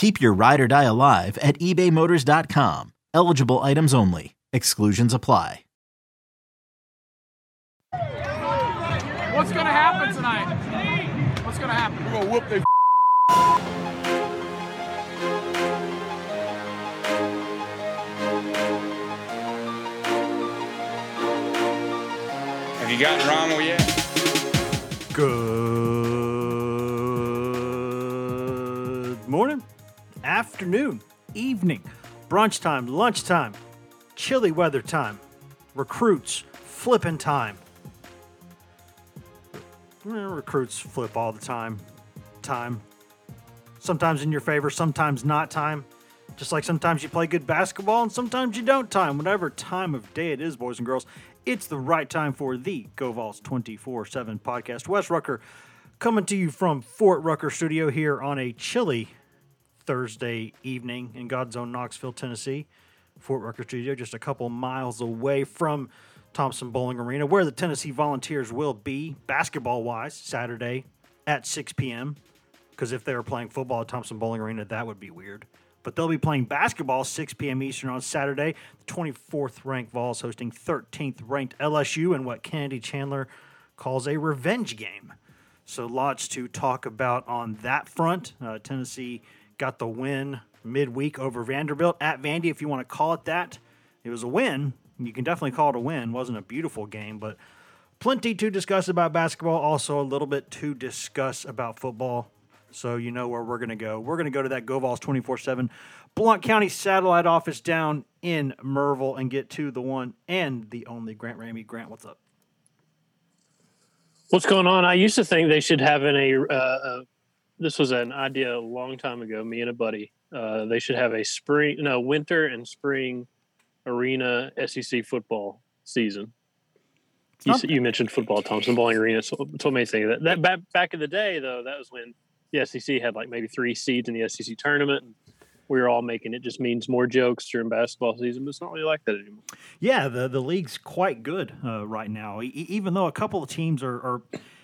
Keep your ride or die alive at ebaymotors.com. Eligible items only. Exclusions apply. What's gonna happen tonight? What's gonna happen? We're gonna whoop their Have you gotten Rommel yet? Good afternoon, evening, brunch time, lunchtime, chilly weather time, recruits, flipping time. Recruits flip all the time. Time. Sometimes in your favor, sometimes not time. Just like sometimes you play good basketball and sometimes you don't time. Whatever time of day it is, boys and girls, it's the right time for the Go Vols 24 7 podcast. Wes Rucker coming to you from Fort Rucker Studio here on a chilly Thursday evening in God's own Knoxville, Tennessee. Fort Rucker Studio, just a couple miles away from Thompson-Boling Arena, where the Tennessee Volunteers will be basketball wise Saturday at 6 p.m. Because if they were playing football at Thompson-Boling Arena, that would be weird. But they'll be playing basketball 6 p.m. Eastern on Saturday. The 24th ranked Vols hosting 13th ranked LSU in what Kennedy Chandler calls a revenge game. So lots to talk about on that front. Uh, Tennessee got the win midweek over Vanderbilt at Vandy, if you want to call it that. It was a win. You can definitely call it a win. wasn't a beautiful game, but plenty to discuss about basketball. Also, a little bit to discuss about football. So you know where we're going to go. We're going to go to that GoVols 24 7 Blount County satellite office down in Maryville and get to the one and the only Grant Ramey. Grant, what's up? What's going on? I used to think they should have in a. Uh, this was an idea a long time ago. Me and a buddy. Uh, they should have a spring, no, winter and spring arena SEC football season. You, s- you mentioned football, Thompson-Boling Arena. So, so many things. That, that back, back in the day, though, that was when the SEC had like maybe three seeds in the SEC tournament. And we were all making it just means more jokes during basketball season, but it's not really like that anymore. Yeah, the the league's quite good uh, right now. E- even though a couple of teams are, are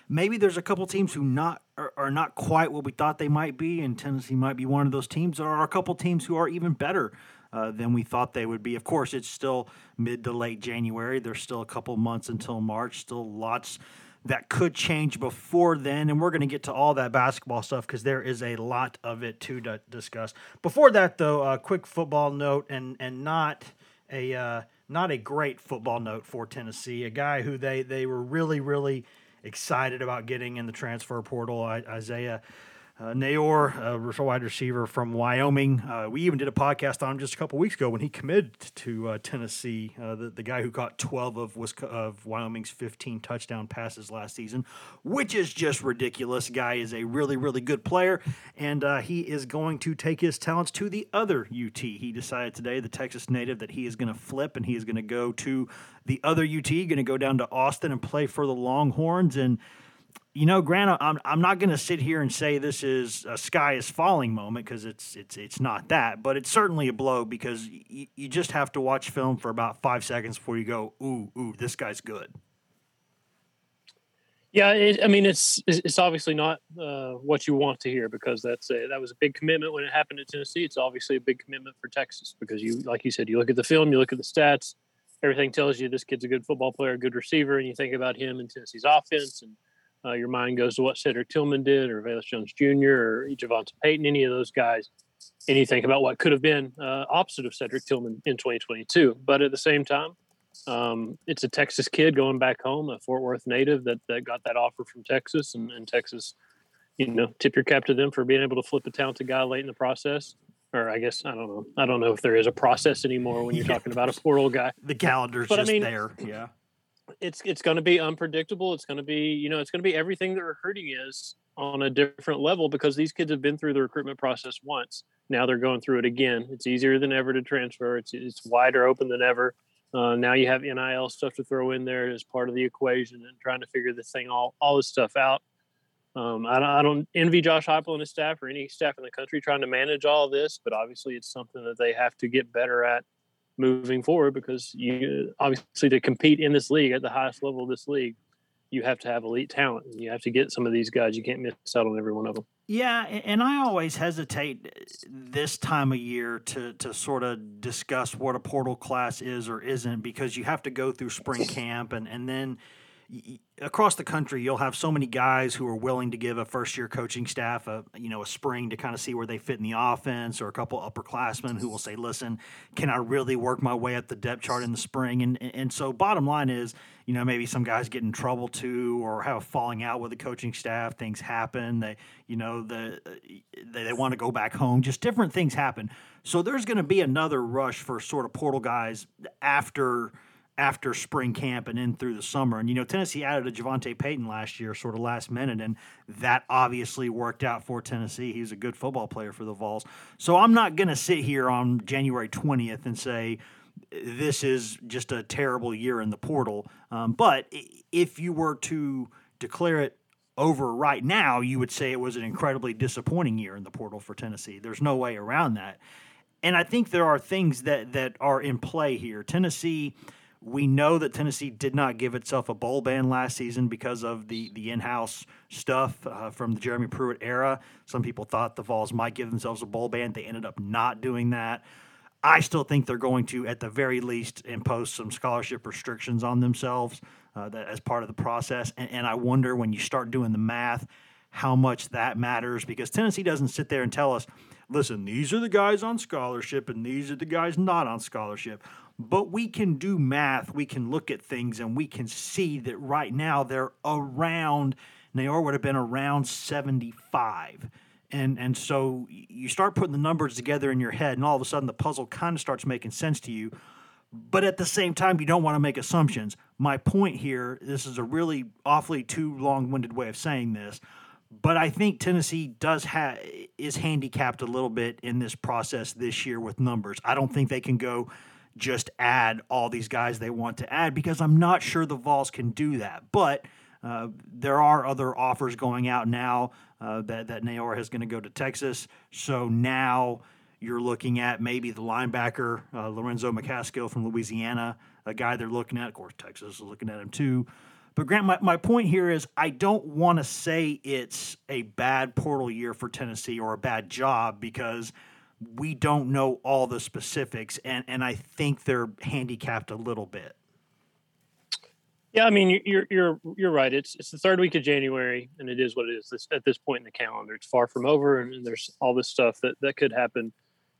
maybe there's a couple teams who not are, are not quite what we thought they might be, and Tennessee might be one of those teams. There are a couple teams who are even better. Uh, than we thought they would be. Of course, it's still mid to late January. There's still a couple months until March. Still lots that could change before then, and we're going to get to all that basketball stuff because there is a lot of it to d- discuss. Before that, though, a quick football note, and and not a uh, not a great football note for Tennessee. A guy who they they were really really excited about getting in the transfer portal, I- Isaiah. Uh, Neyor, a wide receiver from Wyoming. Uh, we even did a podcast on him just a couple weeks ago when he committed to uh, Tennessee. Uh, the, the guy who caught 12 of, of Wyoming's 15 touchdown passes last season, which is just ridiculous. Guy is a really, really good player, and uh, he is going to take his talents to the other UT. He decided today, the Texas native, that he is going to flip and he is going to go to the other UT, going to go down to Austin and play for the Longhorns. And you know, Grant, I'm I'm not going to sit here and say this is a sky is falling moment because it's it's it's not that, but it's certainly a blow because y- you just have to watch film for about five seconds before you go, ooh, ooh, this guy's good. Yeah, it, I mean it's it's obviously not uh, what you want to hear because that's a, that was a big commitment when it happened in Tennessee. It's obviously a big commitment for Texas because you, like you said, you look at the film, you look at the stats, everything tells you this kid's a good football player, a good receiver, and you think about him and Tennessee's offense, and uh, your mind goes to what Cedric Tillman did, or Velus Jones Jr., or JaVonta Payton, any of those guys, and you think about what could have been uh, opposite of Cedric Tillman in 2022. But at the same time, Um, it's a Texas kid going back home, a Fort Worth native that, that got that offer from Texas, and, and Texas, you know, tip your cap to them for being able to flip a talented guy late in the process. Or I guess I don't know. I don't know if there is a process anymore when you're Yeah. talking about a portal guy. The calendar's But I just mean- there. Yeah. It's it's going to be unpredictable. It's going to be you know it's going to be everything that recruiting is on a different level because these kids have been through the recruitment process once. Now they're going through it again. It's easier than ever to transfer. It's it's wider open than ever. Uh, now you have NIL stuff to throw in there as part of the equation and trying to figure this thing all all this stuff out. Um, I, don't, I don't envy Josh Heupel and his staff or any staff in the country trying to manage all this, but obviously it's something that they have to get better at moving forward because you obviously to compete in this league at the highest level of this league, you have to have elite talent. You have to get some of these guys. You can't miss out on every one of them. Yeah, and I always hesitate uh, this time of year to to sort of discuss what a portal class is or isn't because you have to go through spring camp and and then across the country you'll have so many guys who are willing to give a first year coaching staff a you know a spring to kind of see where they fit in the offense or a couple upperclassmen who will say listen can I really work my way up the depth chart in the spring? And and so bottom line is you know maybe some guys get in trouble too or have a falling out with the coaching staff things happen they you know the they, they want to go back home just different things happen. So there's going to be another rush for sort of portal guys after after spring camp and in through the summer. And you know, Tennessee added a JaVonta Payton last year, sort of last minute, and that obviously worked out for Tennessee. He's a good football player for the Vols. So I'm not going to sit here on January 20th and say this is just a terrible year in the portal. Um, but if you were to declare it over right now, you would say it was an incredibly disappointing year in the portal for Tennessee. There's no way around that. And I think there are things that that are in play here. Tennessee, we know that Tennessee did not give itself a bowl ban last season because of the the in-house stuff uh, from the Jeremy Pruitt era. Some people thought the Vols might give themselves a bowl ban. They ended up not doing that. I still think they're going to, at the very least, impose some scholarship restrictions on themselves uh, that as part of the process. And, and I wonder when you start doing the math, how much that matters because Tennessee doesn't sit there and tell us, listen, these are the guys on scholarship and these are the guys not on scholarship. But we can do math, we can look at things, and we can see that right now they're around, Neyor would have been around 75 and and so you start putting the numbers together in your head and all of a sudden the puzzle kind of starts making sense to you. But at the same time you don't want to make assumptions. My point here this is a really awfully too long-winded way of saying this but i think tennessee does have is handicapped a little bit in this process this year with numbers. I don't think they can go just add all these guys they want to add because i'm not sure the vols can do that but uh, there are other offers going out now uh, that that Neyor is going to go to Texas. So now you're looking at maybe the linebacker uh, Lorenzo McCaskill from Louisiana, a guy they're looking at. Of course, Texas is looking at him too. But Grant, my, my point here is I don't want to say it's a bad portal year for Tennessee or a bad job because we don't know all the specifics, and, and I think they're handicapped a little bit. Yeah, I mean you're you're you're right. It's it's the third week of January, and it is what it is this, at this point in the calendar. It's far from over, and, and there's all this stuff that that could happen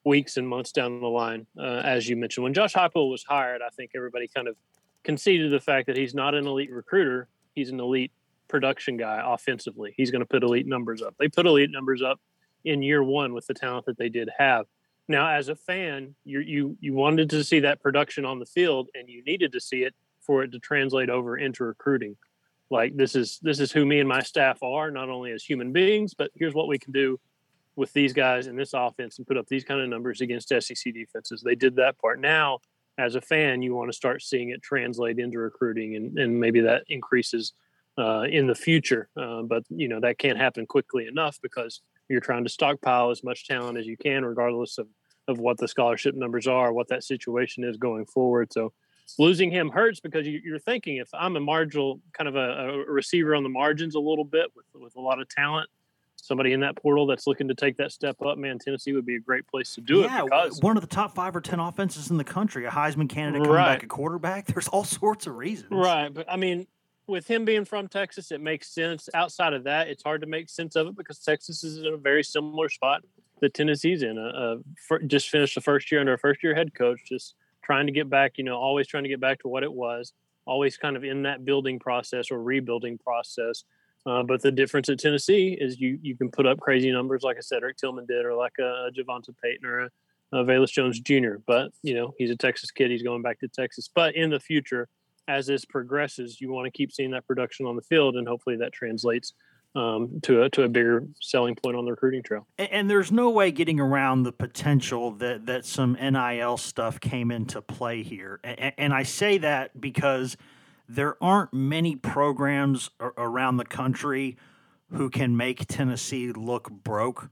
weeks and months down the line. Uh, as you mentioned, when Josh Heupel was hired, I think everybody kind of conceded the fact that he's not an elite recruiter. He's an elite production guy offensively. He's going to put elite numbers up. They put elite numbers up in year one with the talent that they did have. Now, as a fan, you you you wanted to see that production on the field, and you needed to see it for it to translate over into recruiting. Like this is this is who me and my staff are, not only as human beings, but here's what we can do with these guys in this offense and put up these kind of numbers against SEC defenses. They did that part. Now, as a fan, you want to start seeing it translate into recruiting, and, and maybe that increases uh, in the future. Uh, but you know that can't happen quickly enough because you're trying to stockpile as much talent as you can, regardless of of what the scholarship numbers are, what that situation is going forward. So losing him hurts because you, you're thinking if I'm a marginal kind of a, a receiver on the margins a little bit with with a lot of talent, somebody in that portal that's looking to take that step up, man, Tennessee would be a great place to do yeah, it because one of the top five or ten offenses in the country, a Heisman candidate coming Right. back at quarterback. There's all sorts of reasons. Right, but I mean, with him being from Texas, it makes sense. Outside of that, it's hard to make sense of it because Texas is in a very similar spot that Tennessee's in. Uh, fir- just finished the first year under a first year head coach, just trying to get back, you know, always trying to get back to what it was, always kind of in that building process or rebuilding process. Uh, but the difference at Tennessee is you you can put up crazy numbers like a Cedric Tillman did, or like a JaVonta Payton or a, a Velus Jones Jr. But you know he's a Texas kid; he's going back to Texas. But in the future, as this progresses, you want to keep seeing that production on the field, and hopefully that translates um, to a to a bigger selling point on the recruiting trail. And, and, there's no way getting around the potential that that some NIL stuff came into play here. And, and I say that because there aren't many programs around the country who can make Tennessee look broke.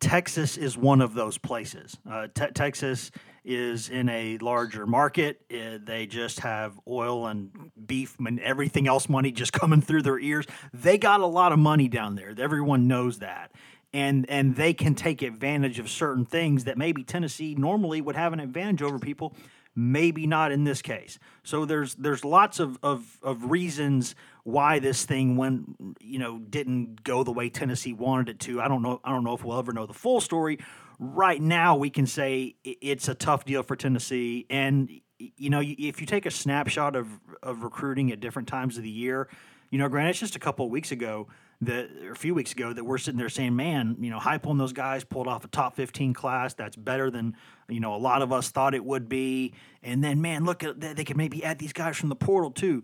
Texas is one of those places. Uh, te- Texas is in a larger market. Uh, they just have oil and beef and everything else money just coming through their ears. They got a lot of money down there. Everyone knows that. And, and they can take advantage of certain things that maybe Tennessee normally would have an advantage over people, maybe not in this case. So there's there's lots of, of, of reasons why this thing went you know didn't go the way Tennessee wanted it to. I don't know I don't know if we'll ever know the full story. Right now we can say it's a tough deal for Tennessee and you know if you take a snapshot of of recruiting at different times of the year, you know granted it's just a couple of weeks ago that a few weeks ago that we're sitting there saying, man, you know, Heupel those guys pulled off a top 15 class. That's better than, you know, a lot of us thought it would be. And then, man, look at they could maybe add these guys from the portal too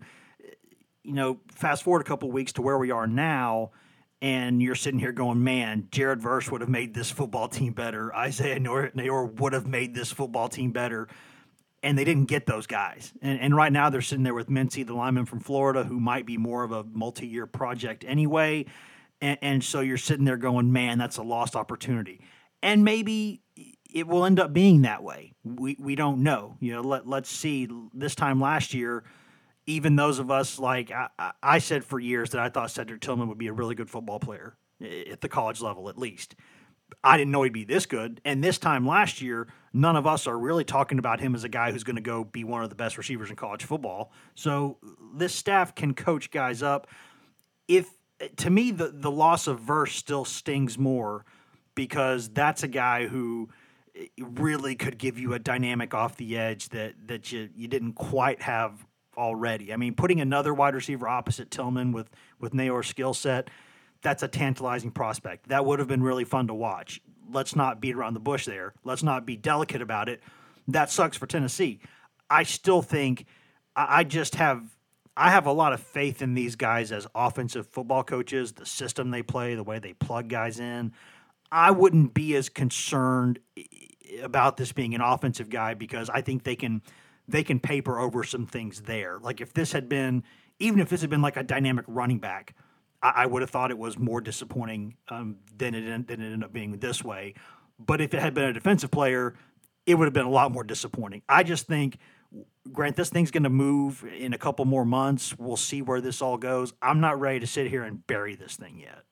you know, fast forward a couple weeks to where we are now, and you're sitting here going, man, Jared Verse would have made this football team better. Isaiah Neyor would have made this football team better. And they didn't get those guys. And, and right now they're sitting there with Mincey, the lineman from Florida, who might be more of a multi year project anyway. And, and so you're sitting there going, man, that's a lost opportunity. And maybe it will end up being that way. We, we don't know. You know, let, let's see. This time last year, even those of us like I, I, said for years that I thought Cedric Tillman would be a really good football player at the college level at least. I didn't know he'd be this good. And this time last year, none of us are really talking about him as a guy who's going to go be one of the best receivers in college football. So this staff can coach guys up. If to me the the loss of Verse still stings more because that's a guy who eh, really could give you a dynamic off the edge that that you you didn't quite have already. I mean, putting another wide receiver opposite Tillman with with Neyor's skill set, that's a tantalizing prospect. That would have been really fun to watch. Let's not beat around the bush there. Let's not be delicate about it. That sucks for Tennessee. I still think I just have I have a lot of faith in these guys as offensive football coaches, the system they play, the way they plug guys in. I wouldn't be as concerned eh, about this being an offensive guy because I think they can they can paper over some things there. Like if this had been, even if this had been like a dynamic running back, I, I would have thought it was more disappointing um, than it than it ended up being this way. But if it had been a defensive player, it would have been a lot more disappointing. I just think, Grant, this thing's going to move in a couple more months. We'll see where this all goes. I'm not ready to sit here and bury this thing yet.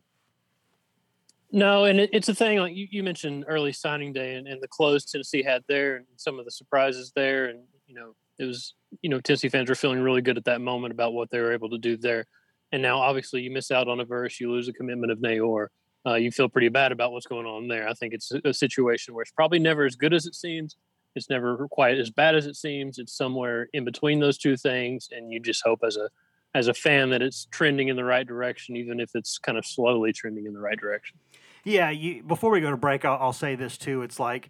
No, and it, it's a thing like you, you mentioned early signing day and, and the close Tennessee had there and some of the surprises there. And you know, it was, you know, Tennessee fans were feeling really good at that moment about what they were able to do there. And now, obviously, you miss out on a verse, you lose a commitment of Neyor. Uh, you feel pretty bad about what's going on there. I think it's a, a situation where it's probably never as good as it seems. It's never quite as bad as it seems. It's somewhere in between those two things, and you just hope as a as a fan that it's trending in the right direction, even if it's kind of slowly trending in the right direction. Yeah. You, before we go to break, I'll, I'll say this too. It's like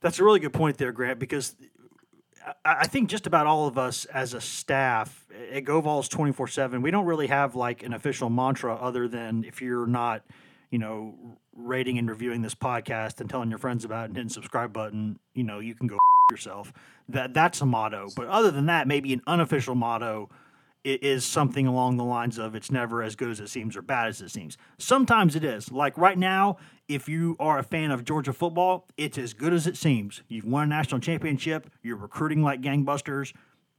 that's a really good point there, Grant, because I think just about all of us as a staff at GoVols 24 7, we don't really have like an official mantra other than if you're not, you know, rating and reviewing this podcast and telling your friends about it and hitting subscribe button, you know, you can go yourself. That That's a motto. But other than that, maybe an unofficial motto is something along the lines of it's never as good as it seems or bad as it seems. Sometimes it is. Like right now, if you are a fan of Georgia football, it's as good as it seems. You've won a national championship, you're recruiting like gangbusters.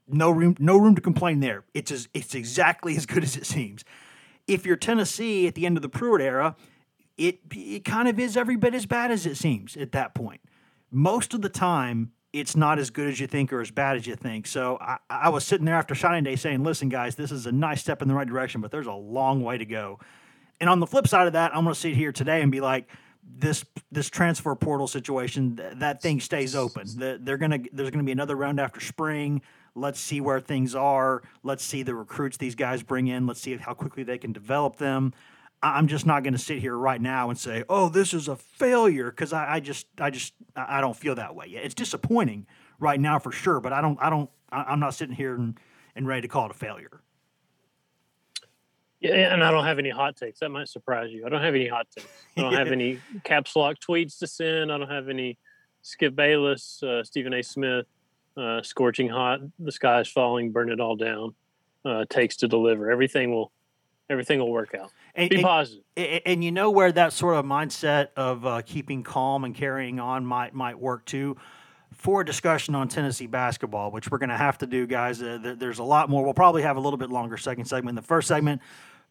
No room no room to complain there. It's as, it's exactly as good as it seems. If you're Tennessee at the end of the Pruitt era, it it kind of is every bit as bad as it seems at that point. Most of the time, it's not as good as you think or as bad as you think. So I, I was sitting there after signing day saying, listen, guys, this is a nice step in the right direction, but there's a long way to go. And on the flip side of that, I'm going to sit here today and be like, this this transfer portal situation that thing stays open. They're gonna there's gonna be another round after spring. Let's see where things are. Let's see the recruits these guys bring in. Let's see how quickly they can develop them. I'm just not going to sit here right now and say, "Oh, this is a failure," because I, I, just, I just, I don't feel that way. It's disappointing right now for sure, but I don't, I don't, I'm not sitting here and, and ready to call it a failure. Yeah, and I don't have any hot takes. That might surprise you. I don't have any hot takes. I don't have any caps lock tweets to send. I don't have any Skip Bayless, uh, Stephen A. Smith, uh, scorching hot, the sky is falling, burn it all down. Uh, takes to deliver. Everything will, everything will work out. And, Be positive. And, and, you know where that sort of mindset of uh, keeping calm and carrying on might might work too for a discussion on Tennessee basketball, which we're going to have to do, guys. Uh, there's a lot more. We'll probably have a little bit longer second segment. The first segment,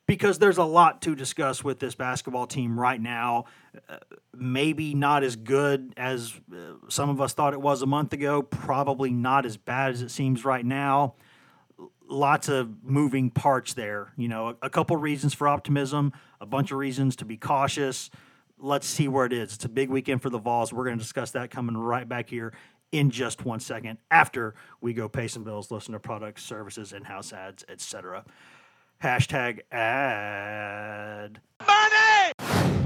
because there's a lot to discuss with this basketball team right now. Uh, maybe not as good as uh, some of us thought it was a month ago. Probably not as bad as it seems right now. Lots of moving parts there. You know, a, a couple reasons for optimism, a bunch of reasons to be cautious let's see where it is. It's a big weekend for the Vols. We're going to discuss that coming right back here in just one second after we go pay some bills, listen to products, services, in-house ads, etc. Hashtag ad. Money!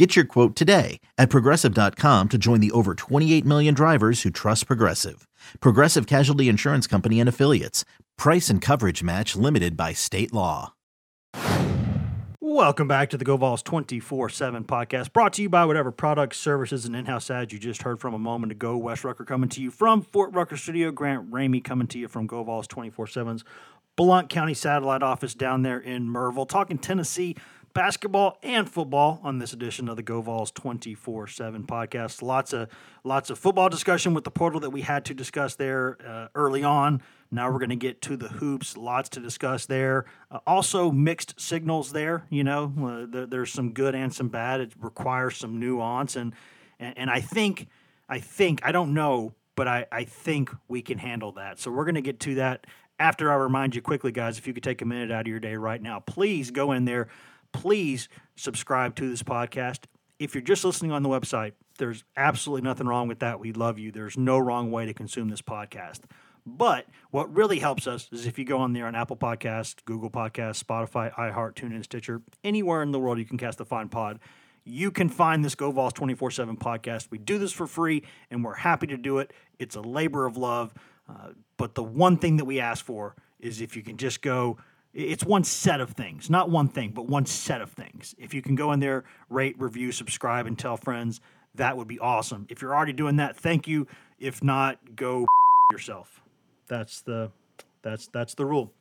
Get your quote today at progressive.com to join the over 28 million drivers who trust Progressive. Progressive Casualty Insurance Company and Affiliates. Price and coverage match limited by state law. Welcome back to the GoVols 24 7 podcast, brought to you by whatever products, services, and in house ads you just heard from a moment ago. Wes Rucker coming to you from Fort Rucker Studio. Grant Ramey coming to you from GoVols 24 7's Blount County satellite office down there in Maryville, talking Tennessee basketball and football on this edition of the Go Vols 24/7 podcast. Lots of lots of football discussion with the portal that we had to discuss there uh, early on. Now we're going to get to the hoops. Lots to discuss there. Uh, also mixed signals there. You know, uh, there, there's some good and some bad. It requires some nuance and and, and I think I think I don't know, but I I think we can handle that. So we're going to get to that after I remind you quickly, guys, if you could take a minute out of your day right now, please go in there, please subscribe to this podcast. If you're just listening on the website, there's absolutely nothing wrong with that. We love you. There's no wrong way to consume this podcast. But what really helps us is if you go on there on Apple Podcast, Google Podcast, Spotify, iHeart, TuneIn, Stitcher, anywhere in the world you can cast a fine pod, you can find this GoVols 24 7 podcast. We do this for free and we're happy to do it. It's a labor of love. Uh, but the one thing that we ask for is if you can just go it's one set of things, not one thing, but one set of things. If you can go in there, rate, review, subscribe, and tell friends, that would be awesome. If you're already doing that, thank you. If not, go yourself. That's the that's that's the rule.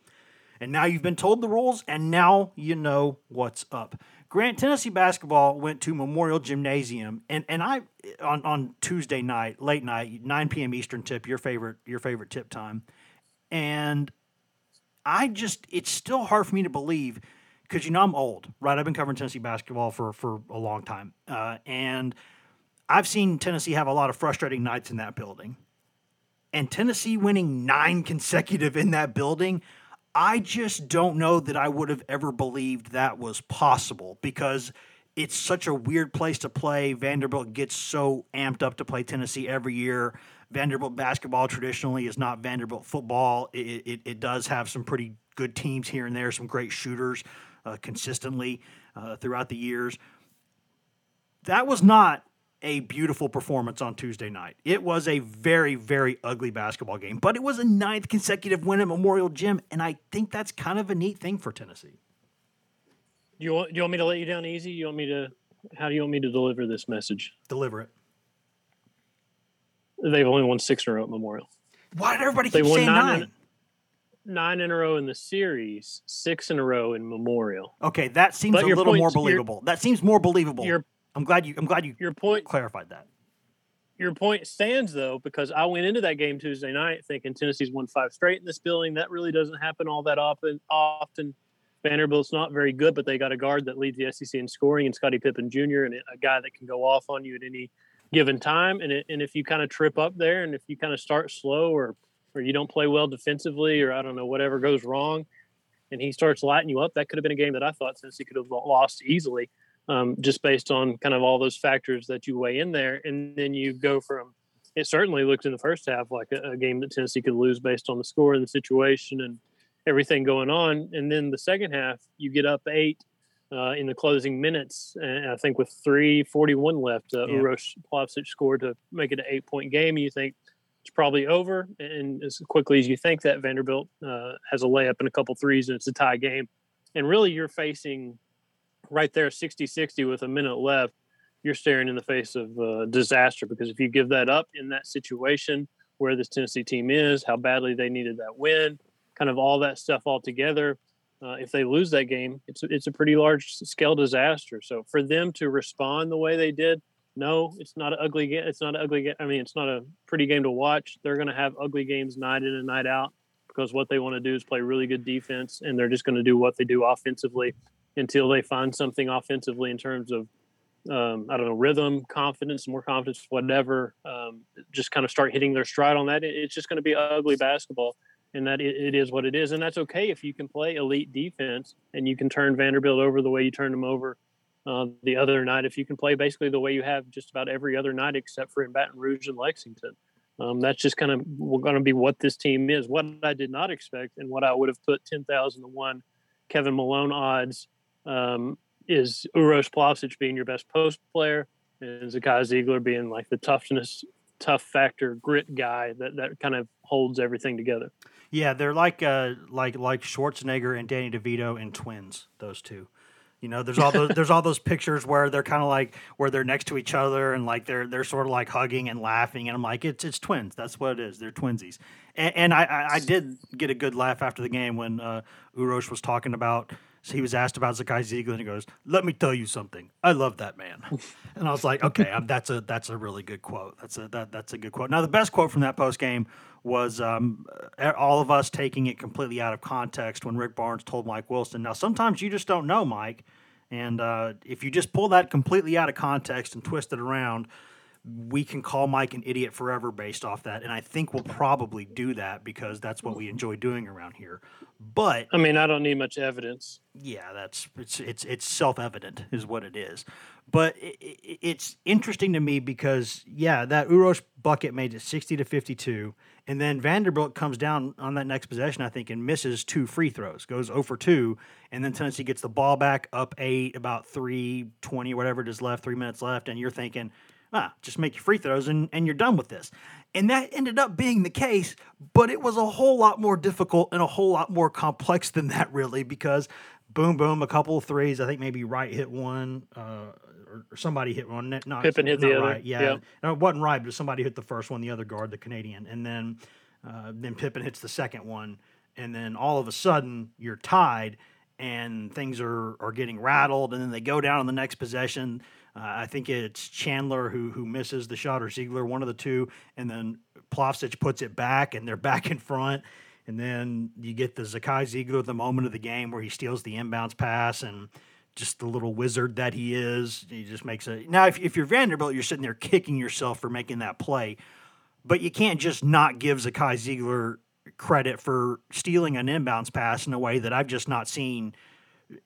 And now you've been told the rules, and now you know what's up. Grant Tennessee basketball went to Memorial Gymnasium, and and I on on Tuesday night, late night, 9 p.m. Eastern tip, your favorite your favorite tip time, and I just it's still hard for me to believe because you know I'm old, right? I've been covering Tennessee basketball for for a long time, uh, and I've seen Tennessee have a lot of frustrating nights in that building, and Tennessee winning nine consecutive in that building. I just don't know that I would have ever believed that was possible because it's such a weird place to play. Vanderbilt gets so amped up to play Tennessee every year. Vanderbilt basketball traditionally is not Vanderbilt football. It, it, it does have some pretty good teams here and there, some great shooters uh, consistently uh, throughout the years. That was not a beautiful performance on Tuesday night. It was a very, very ugly basketball game, but it was a ninth consecutive win at Memorial Gym, and I think that's kind of a neat thing for Tennessee. Do you want do you want me to let you down easy? You want me to how do you want me to deliver this message? Deliver it. They've only won six in a row at Memorial. Why did everybody keep saying nine nine? in- Nine in a row in the series, six in a row in Memorial. Okay, that seems But a little more point- your- believable. That seems more believable. Your I'm glad you. I'm glad you your point clarified that. your point stands though because I went into that game Tuesday night thinking Tennessee's won five straight in this building. That really doesn't happen all that often. Often Vanderbilt's not very good, but they got a guard that leads the SEC in scoring, and Scottie Pippen Jr. and a guy that can go off on you at any given time. And it, and if you kind of trip up there, and if you kind of start slow, or or you don't play well defensively, or I don't know whatever goes wrong, and he starts lighting you up, that could have been a game that I thought Tennessee could have lost easily um, just based on kind of all those factors that you weigh in there. And then you go from it certainly looked in the first half like a, a game that Tennessee could lose based on the score and the situation and everything going on. And then the second half, you get up eight uh, in the closing minutes. And I think with 341 left, uh, Yeah. Uroš Plavsic scored to make it an eight point game. And you think it's probably over. And as quickly as you think that, Vanderbilt uh, has a layup and a couple threes and it's a tie game. And really, you're facing right there 60 60 with a minute left you're staring in the face of uh, disaster because if you give that up in that situation where this tennessee team is how badly they needed that win kind of all that stuff all together uh, if they lose that game it's, it's a pretty large scale disaster so for them to respond the way they did no it's not an ugly game it's not an ugly game i mean it's not a pretty game to watch they're going to have ugly games night in and night out because what they want to do is play really good defense and they're just going to do what they do offensively until they find something offensively in terms of um, I don't know rhythm, confidence, more confidence, whatever. Um, just kind of start hitting their stride on that. It's just going to be ugly basketball, and that it, it is what it is, and that's okay if you can play elite defense and you can turn Vanderbilt over the way you turned them over uh, the other night. If you can play basically the way you have just about every other night except for in Baton Rouge and Lexington. Um, that's just kind of going to be what this team is. What I did not expect, and what I would have put ten thousand to one Kevin Malone odds um, is Uroš Plavsic being your best post player and Zakai Ziegler being like the toughness, tough factor, grit guy that, that kind of holds everything together. Yeah, they're like uh, like like Schwarzenegger and Danny DeVito and Twins. Those two. You know, there's all those there's all those pictures where they're kind of like where they're next to each other and like they're they're sort of like hugging and laughing and I'm like it's it's twins. That's what it is. They're twinsies. And, and I, I I did get a good laugh after the game when uh, Uros was talking about. So he was asked about Zakai Ziegler and he goes, "Let me tell you something. I love that man." And I was like, "Okay, um, that's a that's a really good quote. That's a that, that's a good quote." Now the best quote from that post game was um, all of us taking it completely out of context when Rick Barnes told Mike Wilson. Now sometimes you just don't know, Mike, and uh, if you just pull that completely out of context and twist it around, we can call Mike an idiot forever based off that. And I think we'll probably do that because that's what we enjoy doing around here. But I mean, I don't need much evidence. yeah, that's it's it's it's self evident is what it is. But it, it, it's interesting to me because yeah, that Uros bucket made it sixty to fifty two, and then Vanderbilt comes down on that next possession, I think, and misses two free throws, goes 0 for two, and then Tennessee gets the ball back up eight, about three twenty, whatever it is left, three minutes left, and you're thinking. Ah, just make your free throws and, and you're done with this. And that ended up being the case, but it was a whole lot more difficult and a whole lot more complex than that, really, because boom, boom, a couple of threes. I think maybe Wright hit one, uh, or, or somebody hit one. Not, Pippen hit the other, Wright, Yeah, yeah. no, it wasn't Wright, but somebody hit the first one, the other guard, the Canadian, and then uh, then Pippen hits the second one, and then all of a sudden you're tied, and things are are getting rattled, and then they go down on the next possession. Uh, I think it's Chandler who who misses the shot, or Ziegler, one of the two, and then Plavsic puts it back, and they're back in front. And then you get the Zakai Ziegler, the moment of the game where he steals the inbounds pass and just the little wizard that he is. He just makes a. Now, if, if you're Vanderbilt, you're sitting there kicking yourself for making that play, but you can't just not give Zakai Ziegler credit for stealing an inbounds pass in a way that I've just not seen,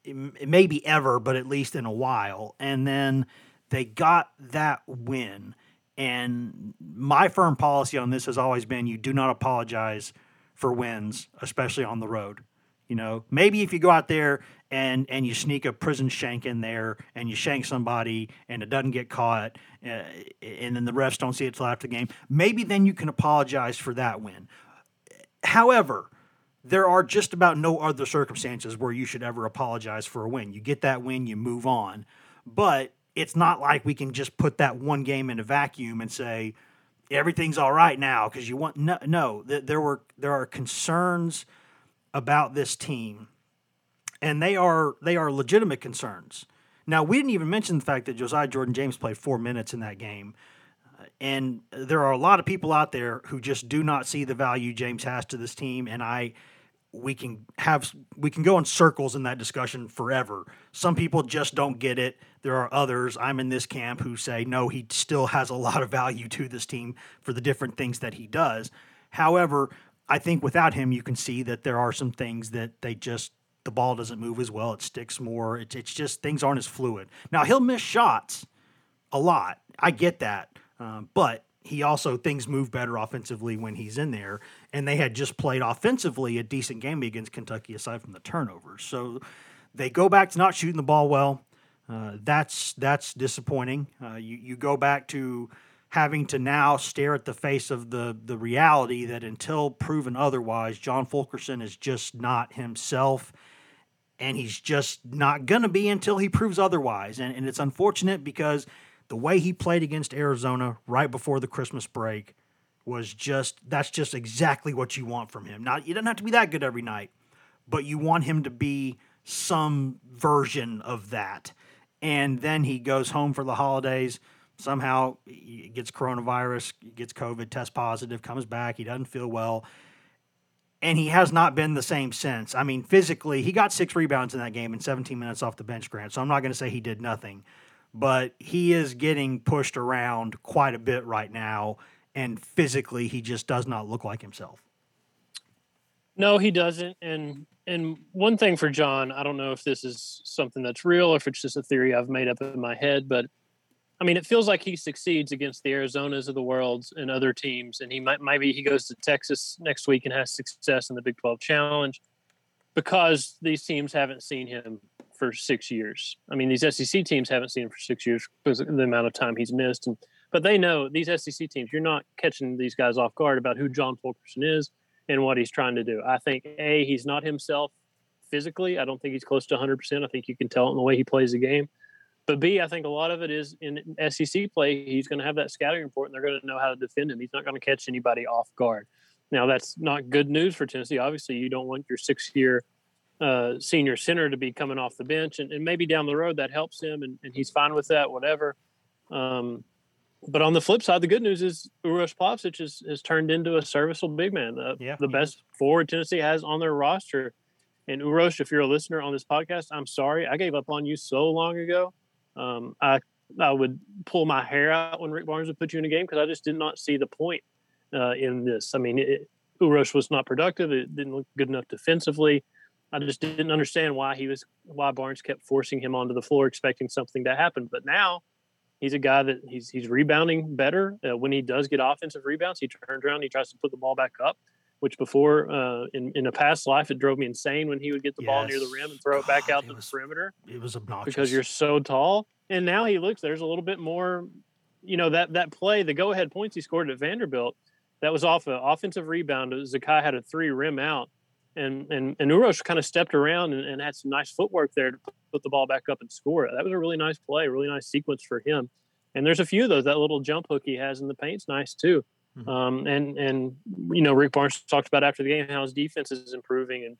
maybe ever, but at least in a while. And then they got that win. And my firm policy on this has always been you do not apologize for wins, especially on the road. You know, maybe if you go out there and and you sneak a prison shank in there and you shank somebody and it doesn't get caught uh, and then the refs don't see it till after the game, maybe then you can apologize for that win. However, there are just about no other circumstances where you should ever apologize for a win. You get that win, you move on. But it's not like we can just put that one game in a vacuum and say everything's all right now because you want no, no there were there are concerns about this team and they are they are legitimate concerns. Now we didn't even mention the fact that Josiah Jordan James played four minutes in that game, and there are a lot of people out there who just do not see the value James has to this team, and I. We can have we can go in circles in that discussion forever. Some people just don't get it. There are others. I'm in this camp who say no, he still has a lot of value to this team for the different things that he does. However, I think without him, you can see that there are some things that they just the ball doesn't move as well. It sticks more. It, it's just things aren't as fluid. Now he'll miss shots a lot. I get that, um, but he also things move better offensively when he's in there. And they had just played offensively a decent game against Kentucky aside from the turnovers. So they go back to not shooting the ball well. Uh, that's that's disappointing. Uh, you you go back to having to now stare at the face of the the reality that until proven otherwise, John Fulkerson is just not himself and he's just not to be until he proves otherwise. And, and it's unfortunate because the way he played against Arizona right before the Christmas break was just that's just exactly what you want from him. Now, you don't have to be that good every night, but you want him to be some version of that. And then he goes home for the holidays. Somehow he gets coronavirus, gets COVID, test positive, comes back. He doesn't feel well and he has not been the same since. I mean, physically, he got six rebounds in that game in 17 minutes off the bench, Grant. So I'm not going to say he did nothing, but he is getting pushed around quite a bit right now, and physically, he just does not look like himself. No, he doesn't. And and one thing for John, I don't know if this is something that's real or if it's just a theory I've made up in my head, but I mean, it feels like he succeeds against the Arizonas of the world and other teams, and he might maybe he goes to Texas next week and has success in the Big 12 Challenge because these teams haven't seen him for six years. I mean, these SEC teams haven't seen him for six years because of the amount of time he's missed, and but they know these SEC teams. You're not catching these guys off guard about who John Fulkerson is and what he's trying to do. I think a he's not himself physically. I don't think he's close to 100. percent I think you can tell in the way he plays the game. But B, I think a lot of it is in SEC play. He's going to have that scouting report, and they're going to know how to defend him. He's not going to catch anybody off guard. Now, that's not good news for Tennessee. Obviously, you don't want your six-year uh, senior center to be coming off the bench, and, and maybe down the road that helps him, and, and he's fine with that. Whatever. Um, but on the flip side, the good news is Uros Plavsic has, has turned into a serviceable big man. Uh, yeah, the best is. forward Tennessee has on their roster. And Uros, if you're a listener on this podcast, I'm sorry I gave up on you so long ago. Um, I I would pull my hair out when Rick Barnes would put you in a game because I just did not see the point uh, in this. I mean, it, Uros was not productive. It didn't look good enough defensively. I just didn't understand why he was why Barnes kept forcing him onto the floor, expecting something to happen. But now he's a guy that he's he's rebounding better. Uh, when he does get offensive rebounds, he turns around, he tries to put the ball back up. Which before uh, in in a past life, it drove me insane when he would get the yes. ball near the rim and throw God, it back out to was, the perimeter. It was obnoxious because you're so tall. And now he looks. There's a little bit more. You know that that play, the go ahead points he scored at Vanderbilt, that was off an offensive rebound. Zakai had a three rim out, and and and Uros kind of stepped around and, and, had some nice footwork there to put the ball back up and score. That was a really nice play, really nice sequence for him. And there's a few of those. That little jump hook he has in the paint's nice too. Mm-hmm. Um, and and you know Rick Barnes talked about after the game how his defense is improving, and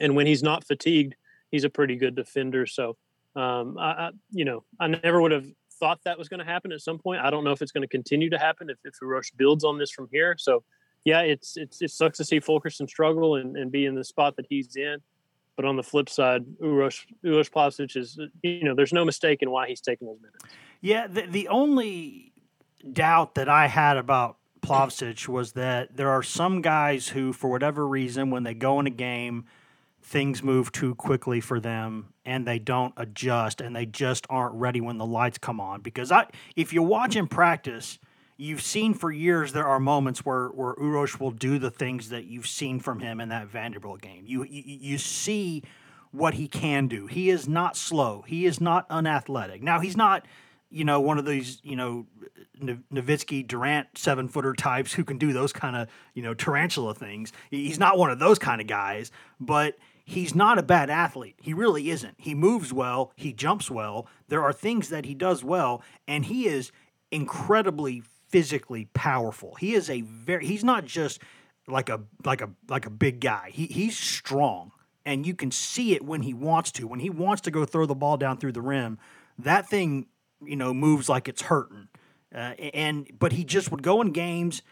and when he's not fatigued, he's a pretty good defender. So um, I, I, you know I never would have thought that was going to happen at some point. I don't know if it's going to continue to happen if if builds on this from here. So yeah, it's it's it sucks to see Fulkerson struggle and, and be in the spot that he's in. But on the flip side, Uros Uros Plavsic is you know there's no mistake in why he's taking those minutes. Yeah, the the only doubt that I had about Plavsic was that there are some guys who, for whatever reason, when they go in a game, things move too quickly for them and they don't adjust and they just aren't ready when the lights come on. Because I, if you watch in practice, you've seen for years there are moments where where Uros will do the things that you've seen from him in that Vanderbilt game. You you, you see what he can do. He is not slow. He is not unathletic. Now he's not, you know, one of these, you know, Nowitzki Durant seven footer types who can do those kind of, you know, tarantula things. He's not one of those kind of guys, but he's not a bad athlete. He really isn't. He moves well, he jumps well. There are things that he does well, and he is incredibly physically powerful. He is a very he's not just like a like a like a big guy. He he's strong and you can see it when he wants to. When he wants to go throw the ball down through the rim, that thing, you know, moves like it's hurting. Uh, and but he just would go in games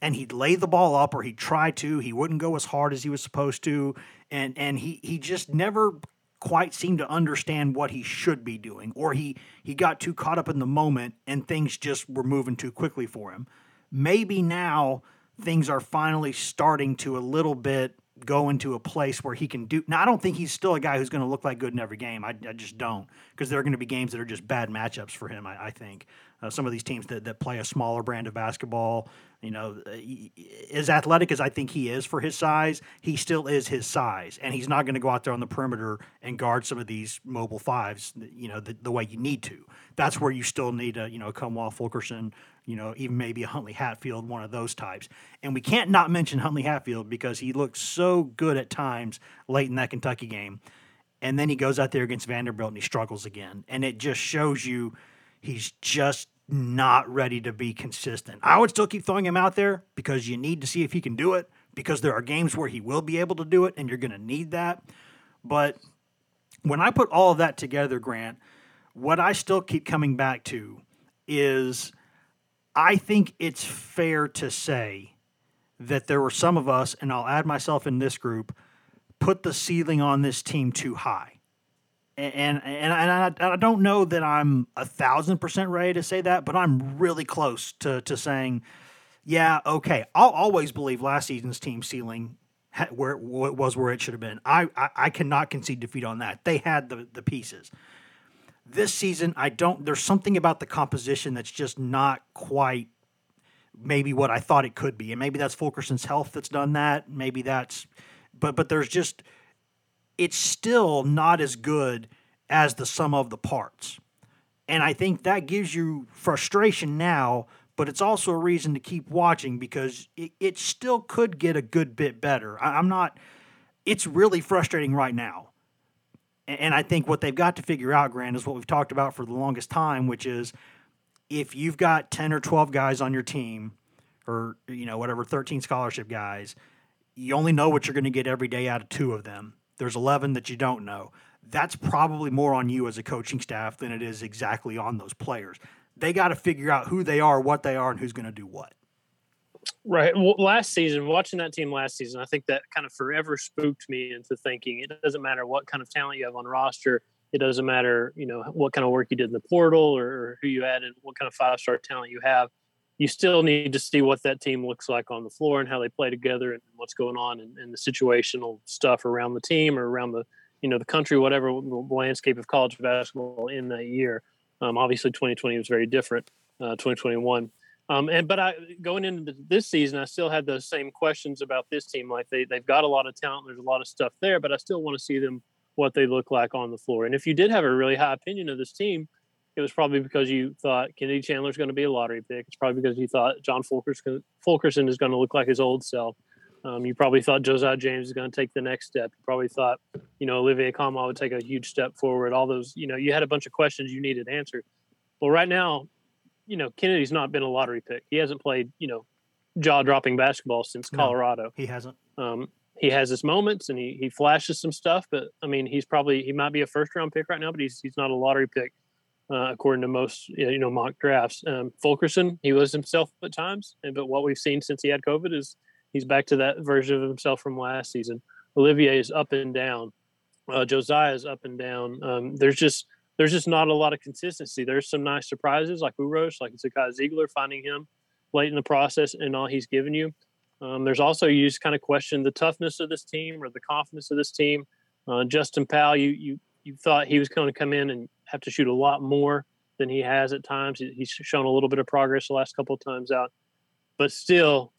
and he'd lay the ball up or he'd try to. He wouldn't go as hard as he was supposed to, and and he he just never quite seemed to understand what he should be doing, or he he got too caught up in the moment and things just were moving too quickly for him. Maybe now things are finally starting to a little bit go into a place where he can do. Now, I don't think he's still a guy who's going to look like good in every game. I, I just don't, because there are going to be games that are just bad matchups for him. I, I think uh, some of these teams that, that play a smaller brand of basketball, you know, uh, as athletic as I think he is for his size, he still is his size, and he's not going to go out there on the perimeter and guard some of these mobile fives, you know, the, the way you need to. That's where you still need a, you know, Nkamhoua Fulkerson you know, even maybe a Huntley Hatfield, one of those types. And we can't not mention Huntley Hatfield because he looked so good at times late in that Kentucky game. And then he goes out there against Vanderbilt and he struggles again. And it just shows you he's just not ready to be consistent. I would still keep throwing him out there because you need to see if he can do it because there are games where he will be able to do it and you're going to need that. But when I put all of that together, Grant, what I still keep coming back to is I think it's fair to say that there were some of us, and I'll add myself in this group, put the ceiling on this team too high. And and, and I, I don't know that I'm a thousand percent ready to say that, but I'm really close to, to saying, yeah, okay. I'll always believe last season's team ceiling where it was where it should have been. I, I, I cannot concede defeat on that. They had the, the pieces. This season, I don't. There's something about the composition that's just not quite maybe what I thought it could be, and maybe that's Fulkerson's health that's done that. Maybe that's, but but there's just it's still not as good as the sum of the parts, and I think that gives you frustration now. But it's also a reason to keep watching because it, it still could get a good bit better. I, I'm not. It's really frustrating right now and I think what they've got to figure out, Grant, is what we've talked about for the longest time, which is if you've got 10 or 12 guys on your team, or, you know, whatever, 13 scholarship guys, you only know what you're going to get every day out of two of them. There's 11 that you don't know. That's probably more on you as a coaching staff than it is exactly on those players. They got to figure out who they are, what they are, and who's going to do what. Right. Well, last season, watching that team last season, I think that kind of forever spooked me into thinking it doesn't matter what kind of talent you have on roster. It doesn't matter, you know, what kind of work you did in the portal or who you added, what kind of five star talent you have. You still need to see what that team looks like on the floor and how they play together and what's going on and, and the situational stuff around the team or around the, you know, the country, whatever landscape of college basketball in that year. Um, obviously, 2020 was very different. Uh, 2021 um, and but I going into this season, I still had those same questions about this team. Like they they've got a lot of talent, there's a lot of stuff there, but I still want to see them what they look like on the floor. And if you did have a really high opinion of this team, it was probably because you thought Kennedy Chandler is going to be a lottery pick. It's probably because you thought John Fulkerson, Fulkerson is going to look like his old self. Um, you probably thought Josiah James is going to take the next step. You probably thought, you know, Olivier Nkamhoua would take a huge step forward. All those, you know, you had a bunch of questions you needed answered. Well, right now, you know, Kennedy's not been a lottery pick. He hasn't played, you know, jaw dropping basketball since Colorado. No, he hasn't. Um, he has his moments and he, he flashes some stuff, but I mean, he's probably, he might be a first round pick right now, but he's, he's not a lottery pick, uh, according to most, you know, mock drafts. Um, Fulkerson, he was himself at times, but what we've seen since he had COVID is he's back to that version of himself from last season. Olivier is up and down. Uh, Josiah is up and down. Um, there's just, there's just not a lot of consistency. There's some nice surprises like Uros, like Zakai Zeigler, finding him late in the process and all he's given you. Um, there's also you just kind of question the toughness of this team or the confidence of this team. Uh, Justin Powell, you you you thought he was going to come in and have to shoot a lot more than he has at times. He's shown a little bit of progress the last couple of times out, but still,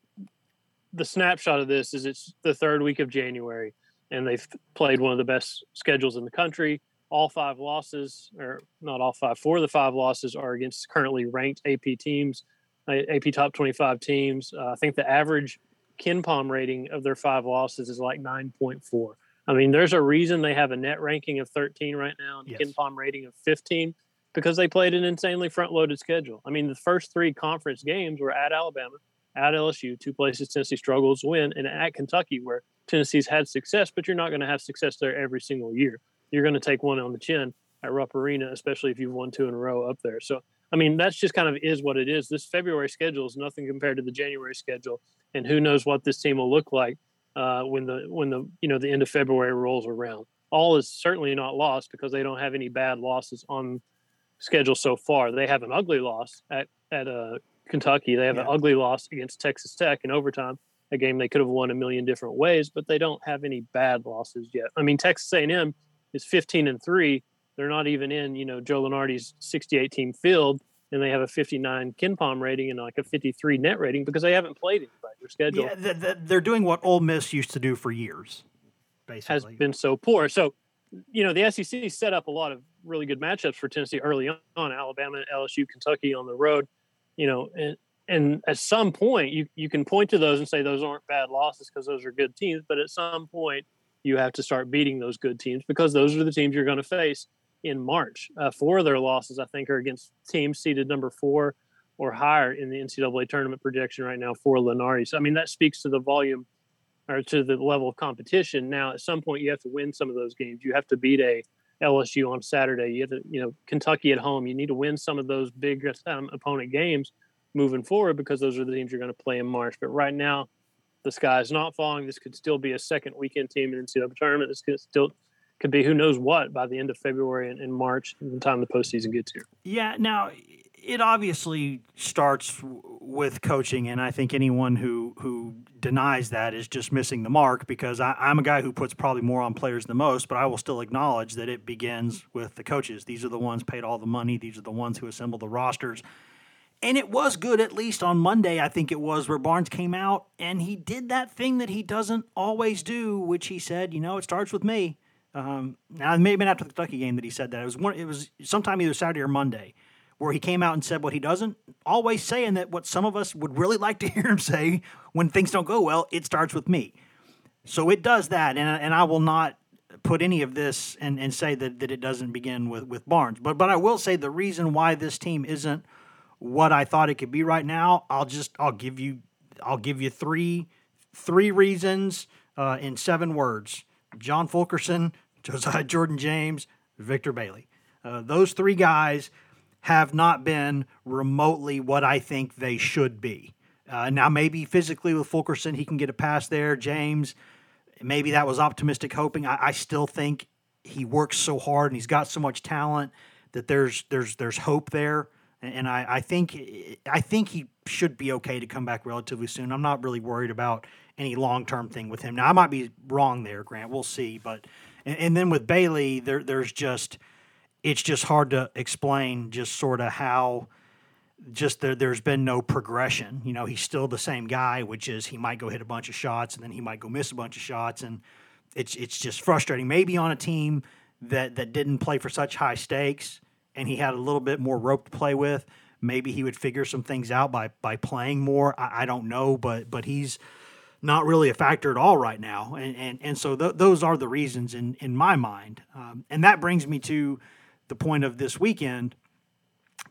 the snapshot of this is it's the third week of January. and they've played one of the best schedules in the country. All five losses, or not all five, four of the five losses are against currently ranked AP teams, uh, AP top 25 teams. Uh, I think the average KenPom rating of their five losses is like 9.4. I mean, there's a reason they have a net ranking of 13 right now and yes. KenPom rating of 15 because they played an insanely front loaded schedule. I mean, the first three conference games were at Alabama, at LSU, two places Tennessee struggles win, and at Kentucky, where Tennessee's had success, but you're not going to have success there every single year. You're going to take one on the chin at Rupp Arena, especially if you've won two in a row up there. So, I mean, that's just kind of is what it is. This February schedule is nothing compared to the January schedule, and who knows what this team will look like uh, when the when the you know the end of February rolls around. All is certainly not lost because they don't have any bad losses on schedule so far. They have an ugly loss at at uh, Kentucky. They have yeah. an ugly loss against Texas Tech in overtime, a game they could have won a million different ways. But they don't have any bad losses yet. I mean, Texas A&M is 15 and three. They're not even in you know Joe Lunardi's 68 team field, and they have a 59 KenPom rating and like a 53 net rating because they haven't played anybody. Their schedule. Yeah, they're doing what Ole Miss used to do for years. Basically, has been so poor. So you know, the SEC set up a lot of really good matchups for Tennessee early on. Alabama, LSU, Kentucky on the road. You know, and and at some point you you can point to those and say those aren't bad losses because those are good teams. But at some point you have to start beating those good teams because those are the teams you're going to face in March. Uh, four of their losses, I think, are against teams seeded number four or higher in the NCAA tournament projection right now for Lunardi. So I mean that speaks to the volume or to the level of competition. Now, at some point, you have to win some of those games. You have to beat a LSU on Saturday. You have to, you know, Kentucky at home. You need to win some of those big um, opponent games moving forward because those are the teams you're going to play in March. But right now, the sky is not falling. This could still be a second weekend team in the NCAA tournament. This could still could be who knows what by the end of February and, and March, the time the postseason gets here. Yeah. Now, it obviously starts with coaching, and I think anyone who who denies that is just missing the mark. Because I, I'm a guy who puts probably more on players than most, but I will still acknowledge that it begins with the coaches. These are the ones paid all the money. These are the ones who assemble the rosters. And it was good, at least on Monday, I think it was, where Barnes came out and he did that thing that he doesn't always do, which he said, you know, it starts with me. Um, now, it may have been after the Kentucky game that he said that. It was one. It was sometime either Saturday or Monday where he came out and said what he doesn't, always saying that what some of us would really like to hear him say when things don't go well, it starts with me. So it does that, and, and I will not put any of this and, and say that, that it doesn't begin with, with Barnes. But but I will say the reason why this team isn't what I thought it could be right now, I'll just I'll give you I'll give you three three reasons uh, in seven words. John Fulkerson, Josiah Jordan James, Victor Bailey. Uh, those three guys have not been remotely what I think they should be. Uh, now, maybe physically with Fulkerson, he can get a pass there. James, maybe that was optimistic hoping. I, I still think he works so hard and he's got so much talent that there's there's there's hope there. And I, I think I think he should be okay to come back relatively soon. I'm not really worried about any long term thing with him. Now I might be wrong there, Grant. We'll see. But and, and then with Bailey, there there's just it's just hard to explain just sort of how just there, there's been no progression. You know, he's still the same guy, which is he might go hit a bunch of shots and then he might go miss a bunch of shots, and it's it's just frustrating. Maybe on a team that that didn't play for such high stakes and he had a little bit more rope to play with, maybe he would figure some things out by by playing more. I, I don't know, but but he's not really a factor at all right now, and and and so th- those are the reasons in in my mind, um, and that brings me to the point of this weekend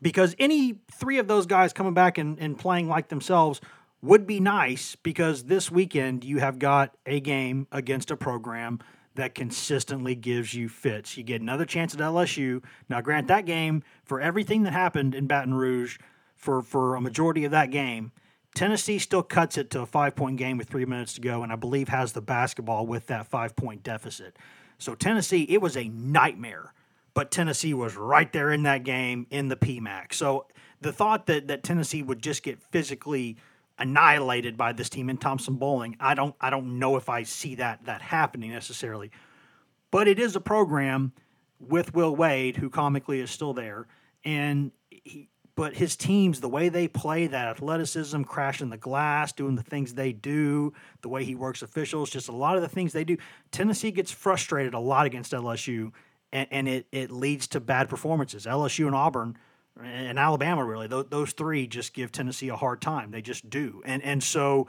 because any three of those guys coming back and, and playing like themselves would be nice because this weekend you have got a game against a program that consistently gives you fits. You get another chance at LSU. Now, grant that game for everything that happened in Baton Rouge for, for a majority of that game, Tennessee still cuts it to a five point game with three minutes to go, and I believe has the basketball with that five point deficit. So, Tennessee, it was a nightmare but Tennessee was right there in that game in the PMAC. So the thought that, that Tennessee would just get physically annihilated by this team in Thompson-Boling, I don't I don't know if I see that that happening necessarily. But it is a program with Will Wade, who comically is still there, and but his teams, the way they play, that athleticism, crashing the glass, doing the things they do, the way he works officials, just a lot of the things they do. Tennessee gets frustrated a lot against LSU, and, and it, it leads to bad performances. LSU and Auburn and Alabama, really, those, those three just give Tennessee a hard time. They just do. And, and so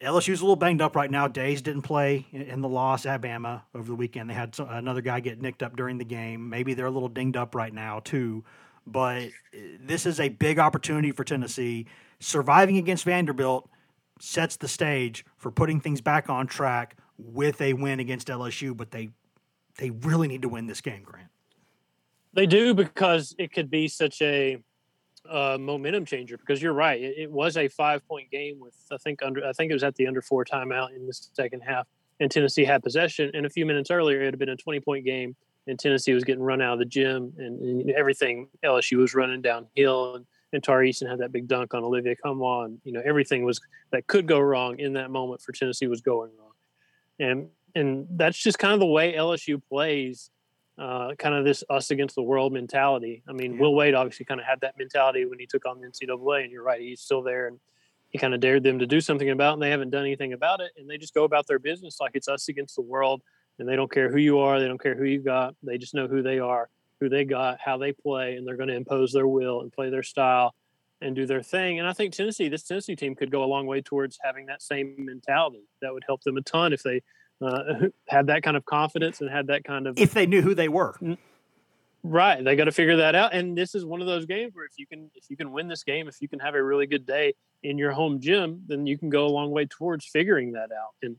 LSU's a little banged up right now. Days didn't play in the loss at Bama over the weekend. They had another guy get nicked up during the game. Maybe they're a little dinged up right now, too. But uh, this is a big opportunity for Tennessee. Surviving against Vanderbilt sets the stage for putting things back on track with a win against LSU. But they they really need to win this game, Grant. They do because it could be such a uh, momentum changer. Because you're right, it, it was a five point game with I think under I think it was at the under four timeout in the second half, and Tennessee had possession. And a few minutes earlier, it had been a 20 point game and Tennessee was getting run out of the gym, and, and everything LSU was running downhill, and, and Tari Eason had that big dunk on Olivier Nkamhoua, and you know everything was that could go wrong in that moment for Tennessee was going wrong, and and that's just kind of the way LSU plays, uh, kind of this us against the world mentality. I mean, yeah. Will Wade obviously kind of had that mentality when he took on the NCAA, and you're right, he's still there, and he kind of dared them to do something about, it, and they haven't done anything about it, and they just go about their business like it's us against the world and they don't care who you are, they don't care who you got. They just know who they are, who they got, how they play, and they're going to impose their will and play their style and do their thing. And I think Tennessee, this Tennessee team, could go a long way towards having that same mentality. That would help them a ton if they uh, had that kind of confidence and had that kind of if they knew who they were. Right, they got to figure that out. And this is one of those games where if you can if you can win this game, if you can have a really good day in your home gym, then you can go a long way towards figuring that out. And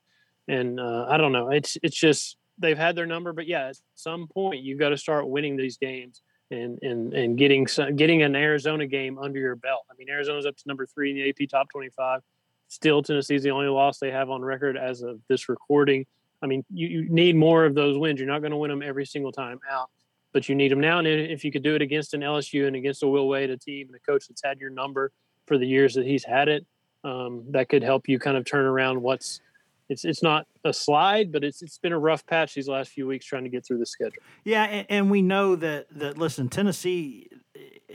and uh, I don't know. It's it's just they've had their number, but yeah, at some point you've got to start winning these games and and and getting some, getting an Arizona game under your belt. I mean, Arizona's up to number three in the AP top twenty-five. Still, Tennessee's the only loss they have on record as of this recording. I mean, you, you need more of those wins. You're not going to win them every single time out, but you need them now. And if you could do it against an LSU and against a Will Wade, a team and a coach that's had your number for the years that he's had it, um, that could help you kind of turn around what's it's it's not a slide, but it's it's been a rough patch these last few weeks trying to get through the schedule. Yeah, and, and, we know that that listen, Tennessee,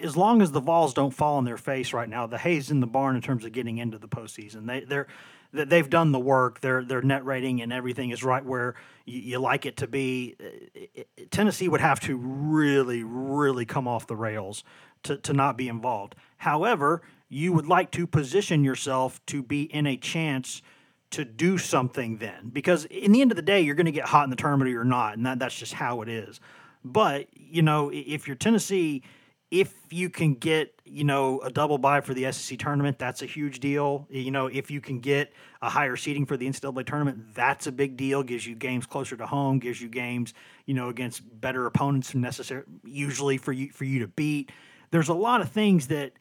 as long as the Vols don't fall on their face right now, the hay's in the barn in terms of getting into the postseason. They they're they've done the work. Their their net rating and everything is right where you, you like it to be. Tennessee would have to really really come off the rails to to not be involved. However, you would like to position yourself to be in a chance to do something then because in the end of the day you're going to get hot in the tournament or you're not and that, that's just how it is. But you know if you're tennessee if you can get you know a double bye for the sec tournament that's a huge deal. You know if you can get a higher seating for the ncaa tournament that's a big deal gives you games closer to home gives you games you know against better opponents necessary usually for you for you to beat. There's a lot of things that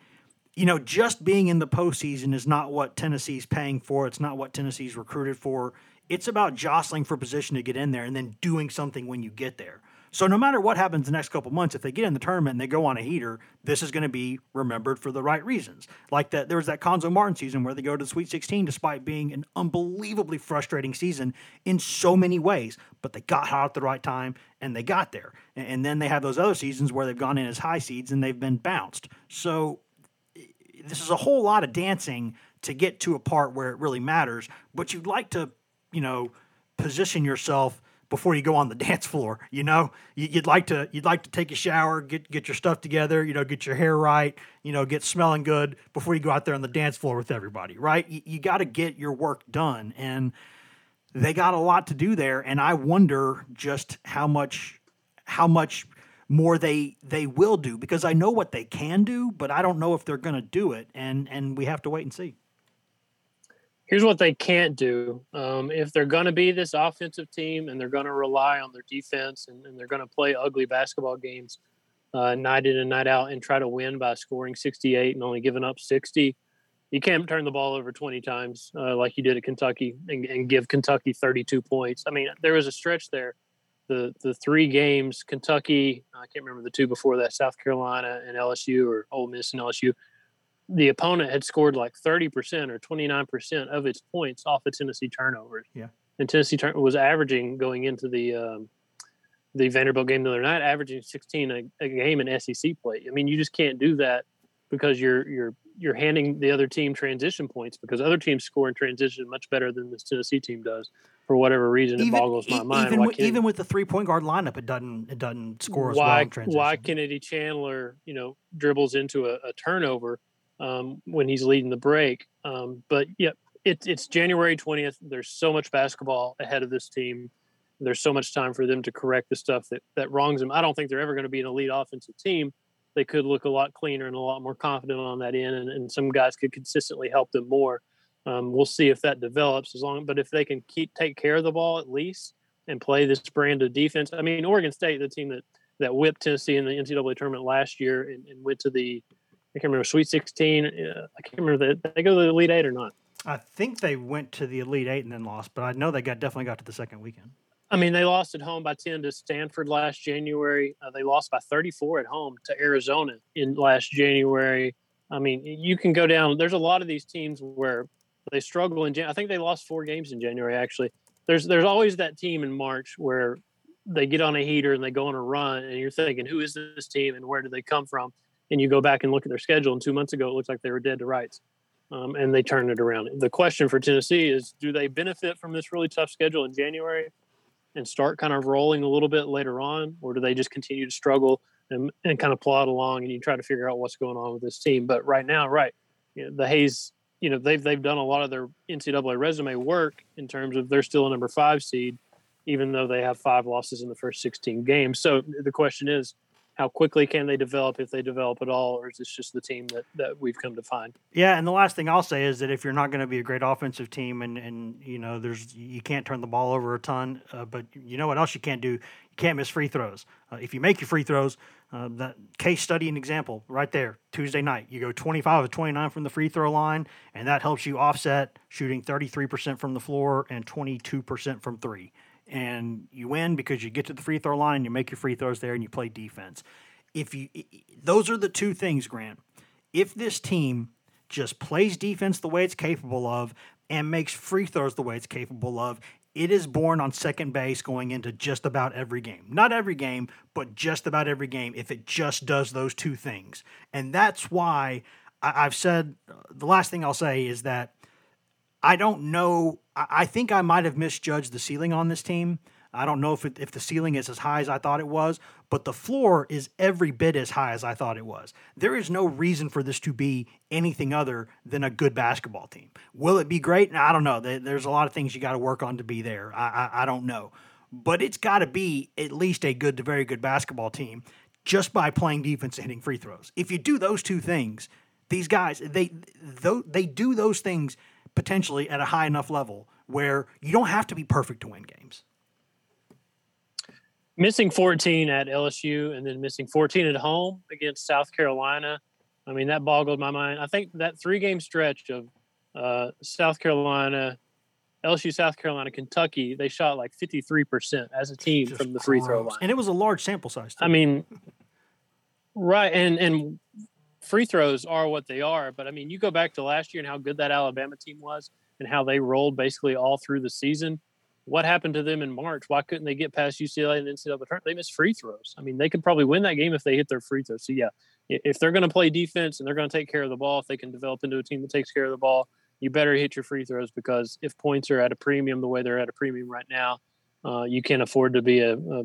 you know, just being in the postseason is not what Tennessee's paying for. It's not what Tennessee's recruited for. It's about jostling for position to get in there and then doing something when you get there. So no matter what happens the next couple months, if they get in the tournament and they go on a heater, this is going to be remembered for the right reasons. Like that, there was that Cuonzo Martin season where they go to the Sweet 16 despite being an unbelievably frustrating season in so many ways, but they got hot at the right time and they got there. And then they have those other seasons where they've gone in as high seeds and they've been bounced. So this is a whole lot of dancing to get to a part where it really matters, but you'd like to, you know, position yourself before you go on the dance floor. You know, you'd like to you'd like to take a shower, get get your stuff together, you know, get your hair right, you know, get smelling good before you go out there on the dance floor with everybody, right? You, you got to get your work done, and they got a lot to do there. And I wonder just how much how much more they they will do because I know what they can do, but I don't know if they're going to do it, and and we have to wait and see. Here's what they can't do: um, if they're going to be this offensive team and they're going to rely on their defense and, and they're going to play ugly basketball games uh, night in and night out and try to win by scoring 68 and only giving up 60. You can't turn the ball over 20 times uh, like you did at Kentucky and, and give Kentucky 32 points. I mean, there was a stretch there the the three games Kentucky I can't remember the two before that South Carolina and LSU or Ole Miss and LSU the opponent had scored like 30% or 29% of its points off of Tennessee turnovers. Yeah. And Tennessee turn- was averaging going into the um, the Vanderbilt game the other night, averaging 16 a, a, game in SEC play. I mean, you just can't do that because you're you're you're handing the other team transition points because other teams score in transition much better than this Tennessee team does for whatever reason. It boggles my mind. Even, with, even with the three point guard lineup, it doesn't it doesn't score as why, well. Why Kennedy Chandler, you know, dribbles into a, a turnover um, when he's leading the break? Um, but yeah, it, it's January twentieth. There's so much basketball ahead of this team. There's so much time for them to correct the stuff that that wrongs them. I don't think they're ever going to be an elite offensive team. They could look a lot cleaner and a lot more confident on that end, and, and some guys could consistently help them more. Um, we'll see if that develops as long, but if they can keep take care of the ball at least and play this brand of defense. I mean, Oregon State, the team that that whipped Tennessee in the NCAA tournament last year and, and went to the I can't remember Sweet 16. Uh, I can't remember that they go to the Elite Eight or not. I think they went to the Elite Eight and then lost, but I know they got definitely got to the second weekend. I mean, they lost at home by 10 to Stanford last January. Uh, they lost by 34 at home to Arizona in last January. I mean, you can go down. There's a lot of these teams where they struggle in. Jan- I think they lost four games in January. Actually, there's there's always that team in March where they get on a heater and they go on a run, and you're thinking, who is this team and where did they come from? And you go back and look at their schedule, and two months ago it looks like they were dead to rights, um, and they turned it around. The question for Tennessee is, do they benefit from this really tough schedule in January? and start kind of rolling a little bit later on, or do they just continue to struggle and, and kind of plod along and you try to figure out what's going on with this team? But right now, right, you know, the Hayes, you know, they've they've done a lot of their NCAA resume work in terms of they're still a number five seed, even though they have five losses in the first 16 games. So the question is, how quickly can they develop if they develop at all, or is this just the team that, that we've come to find? Yeah, and the last thing I'll say is that if you're not going to be a great offensive team, and and you know there's you can't turn the ball over a ton, uh, but you know what else you can't do? You can't miss free throws. Uh, if you make your free throws, uh, that case study and example right there Tuesday night, you go 25 of 29 from the free throw line, and that helps you offset shooting 33% from the floor and 22% from three and you win because you get to the free throw line, and you make your free throws there, and you play defense. If you, those are the two things, Grant. If this team just plays defense the way it's capable of and makes free throws the way it's capable of, it is born on second base going into just about every game. Not every game, but just about every game if it just does those two things. And that's why I've said the last thing I'll say is that I don't know. I think I might have misjudged the ceiling on this team. I don't know if it, if the ceiling is as high as I thought it was, but the floor is every bit as high as I thought it was. There is no reason for this to be anything other than a good basketball team. Will it be great? I don't know. There's a lot of things you got to work on to be there. I, I, I don't know, but it's got to be at least a good to very good basketball team just by playing defense and hitting free throws. If you do those two things, these guys they they do those things potentially at a high enough level where you don't have to be perfect to win games. Missing 14 at LSU and then missing 14 at home against South Carolina. I mean, that boggled my mind. I think that three game stretch of uh, South Carolina, LSU, South Carolina, Kentucky, they shot like 53% as a team Just from the free throw line. And it was a large sample size. Too. I mean, right. And, and free throws are what they are. But I mean, you go back to last year and how good that Alabama team was and how they rolled basically all through the season. What happened to them in March? Why couldn't they get past UCLA and NCAA tournament? They missed free throws. I mean, they could probably win that game if they hit their free throws. So yeah, if they're going to play defense and they're going to take care of the ball, if they can develop into a team that takes care of the ball, you better hit your free throws because if points are at a premium the way they're at a premium right now, uh, you can't afford to be a, a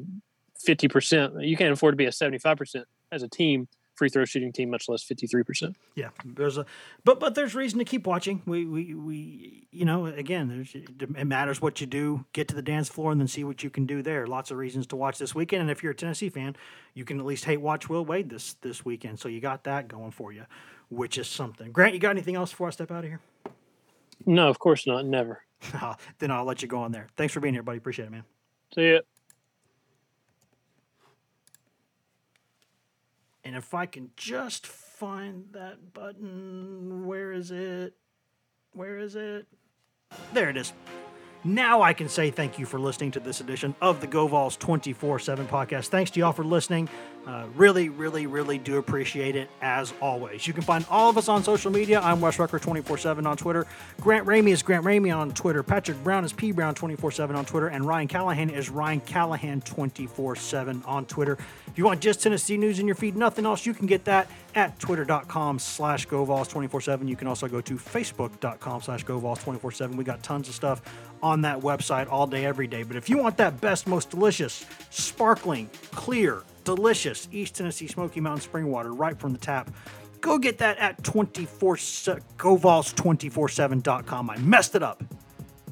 50%. You can't afford to be a 75% as a team free throw shooting team, much less fifty three percent. Yeah, there's a, but but there's reason to keep watching. We we we you know again, there's it matters what you do. Get to the dance floor and then see what you can do there. Lots of reasons to watch this weekend. And if you're a Tennessee fan, you can at least hate watch Will Wade this this weekend. So you got that going for you, which is something. Grant, you got anything else before I step out of here? No, of course not. Never. then I'll let you go on there. Thanks for being here, buddy. Appreciate it, man. See ya. And if I can just find that button, where is it? Where is it? There it is. Now I can say thank you for listening to this edition of the Go Vols 24 7 podcast. Thanks to y'all for listening. Uh, really, really, really do appreciate it as always. You can find all of us on social media. I'm Wes Rucker 24 7 on Twitter. Grant Ramey is Grant Ramey on Twitter. Patrick Brown is P Brown 24 7 on Twitter. And Ryan Callahan is Ryan Callahan 24 7 on Twitter. If you want just Tennessee news in your feed, nothing else, you can get that at twitter.com slash GoVols 24 7. You can also go to facebook.com slash GoVols 24 7. We got tons of stuff on that website all day, every day. But if you want that best, most delicious, sparkling, clear, delicious East Tennessee Smoky Mountain spring water right from the tap. Go get that at 24 GoVols247.com. I messed it up.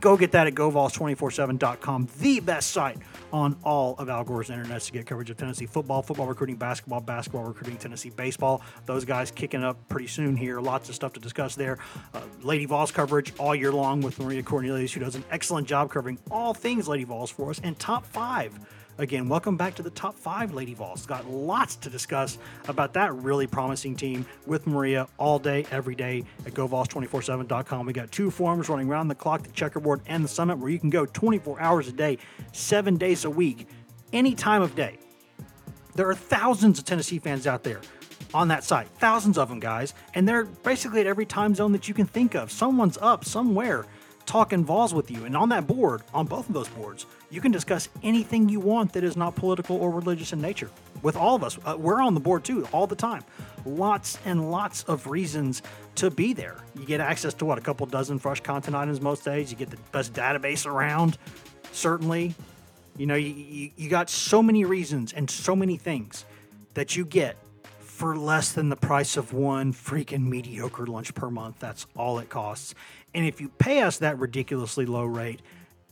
Go get that at GoVols247.com, the best site on all of Al Gore's internet to get coverage of Tennessee football, football recruiting, basketball, basketball recruiting, Tennessee baseball. Those guys kicking up pretty soon here. Lots of stuff to discuss there. Uh, Lady Vols coverage all year long with Maria Cornelius, who does an excellent job covering all things Lady Vols for us, and top five Again, welcome back to the top five Lady Vols. Got lots to discuss about that really promising team with Maria all day, every day at GoVols247.com. We got two forums running around the clock, the checkerboard and the summit, where you can go 24 hours a day, seven days a week, any time of day. There are thousands of Tennessee fans out there on that site, thousands of them, guys, and they're basically at every time zone that you can think of. Someone's up somewhere talking Vols with you. And on that board, on both of those boards, you can discuss anything you want that is not political or religious in nature. With all of us, uh, we're on the board too, all the time. Lots and lots of reasons to be there. You get access to what, a couple dozen fresh content items most days. You get the best database around, certainly. You know, you, you, you got so many reasons and so many things that you get for less than the price of one freaking mediocre lunch per month. That's all it costs. And if you pay us that ridiculously low rate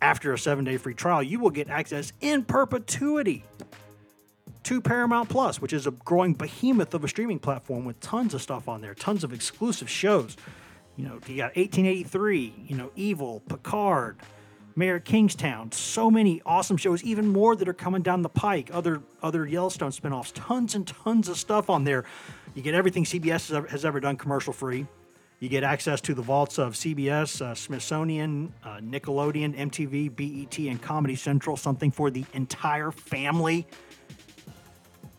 after a seven day free trial, you will get access in perpetuity to Paramount Plus, which is a growing behemoth of a streaming platform with tons of stuff on there, tons of exclusive shows. You know, you got 1883, you know, Evil, Picard, Mayor Kingstown, so many awesome shows, even more that are coming down the pike, other other Yellowstone spinoffs, tons and tons of stuff on there. You get everything CBS has ever, has ever done commercial free. You get access to the vaults of CBS, uh, Smithsonian, uh, Nickelodeon, MTV, BET, and Comedy Central, something for the entire family.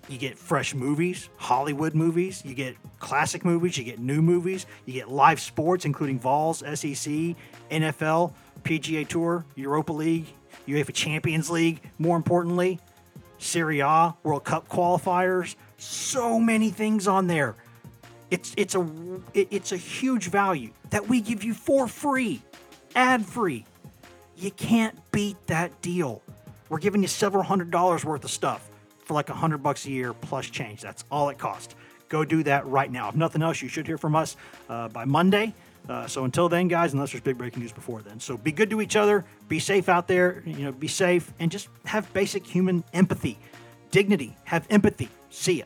You get fresh movies, Hollywood movies, you get classic movies, you get new movies, you get live sports, including Vols, SEC, NFL, PGA Tour, Europa League, UEFA Champions League, more importantly, Serie A, World Cup qualifiers, so many things on there. It's it's a it's a huge value that we give you for free, ad free. You can't beat that deal. We're giving you several hundred dollars worth of stuff for like a hundred bucks a year plus change. That's all it costs. Go do that right now. If nothing else, you should hear from us uh, by Monday. Uh, so until then, guys, unless there's big breaking news before then. So be good to each other. Be safe out there. You know, be safe and just have basic human empathy, dignity. Have empathy. See ya.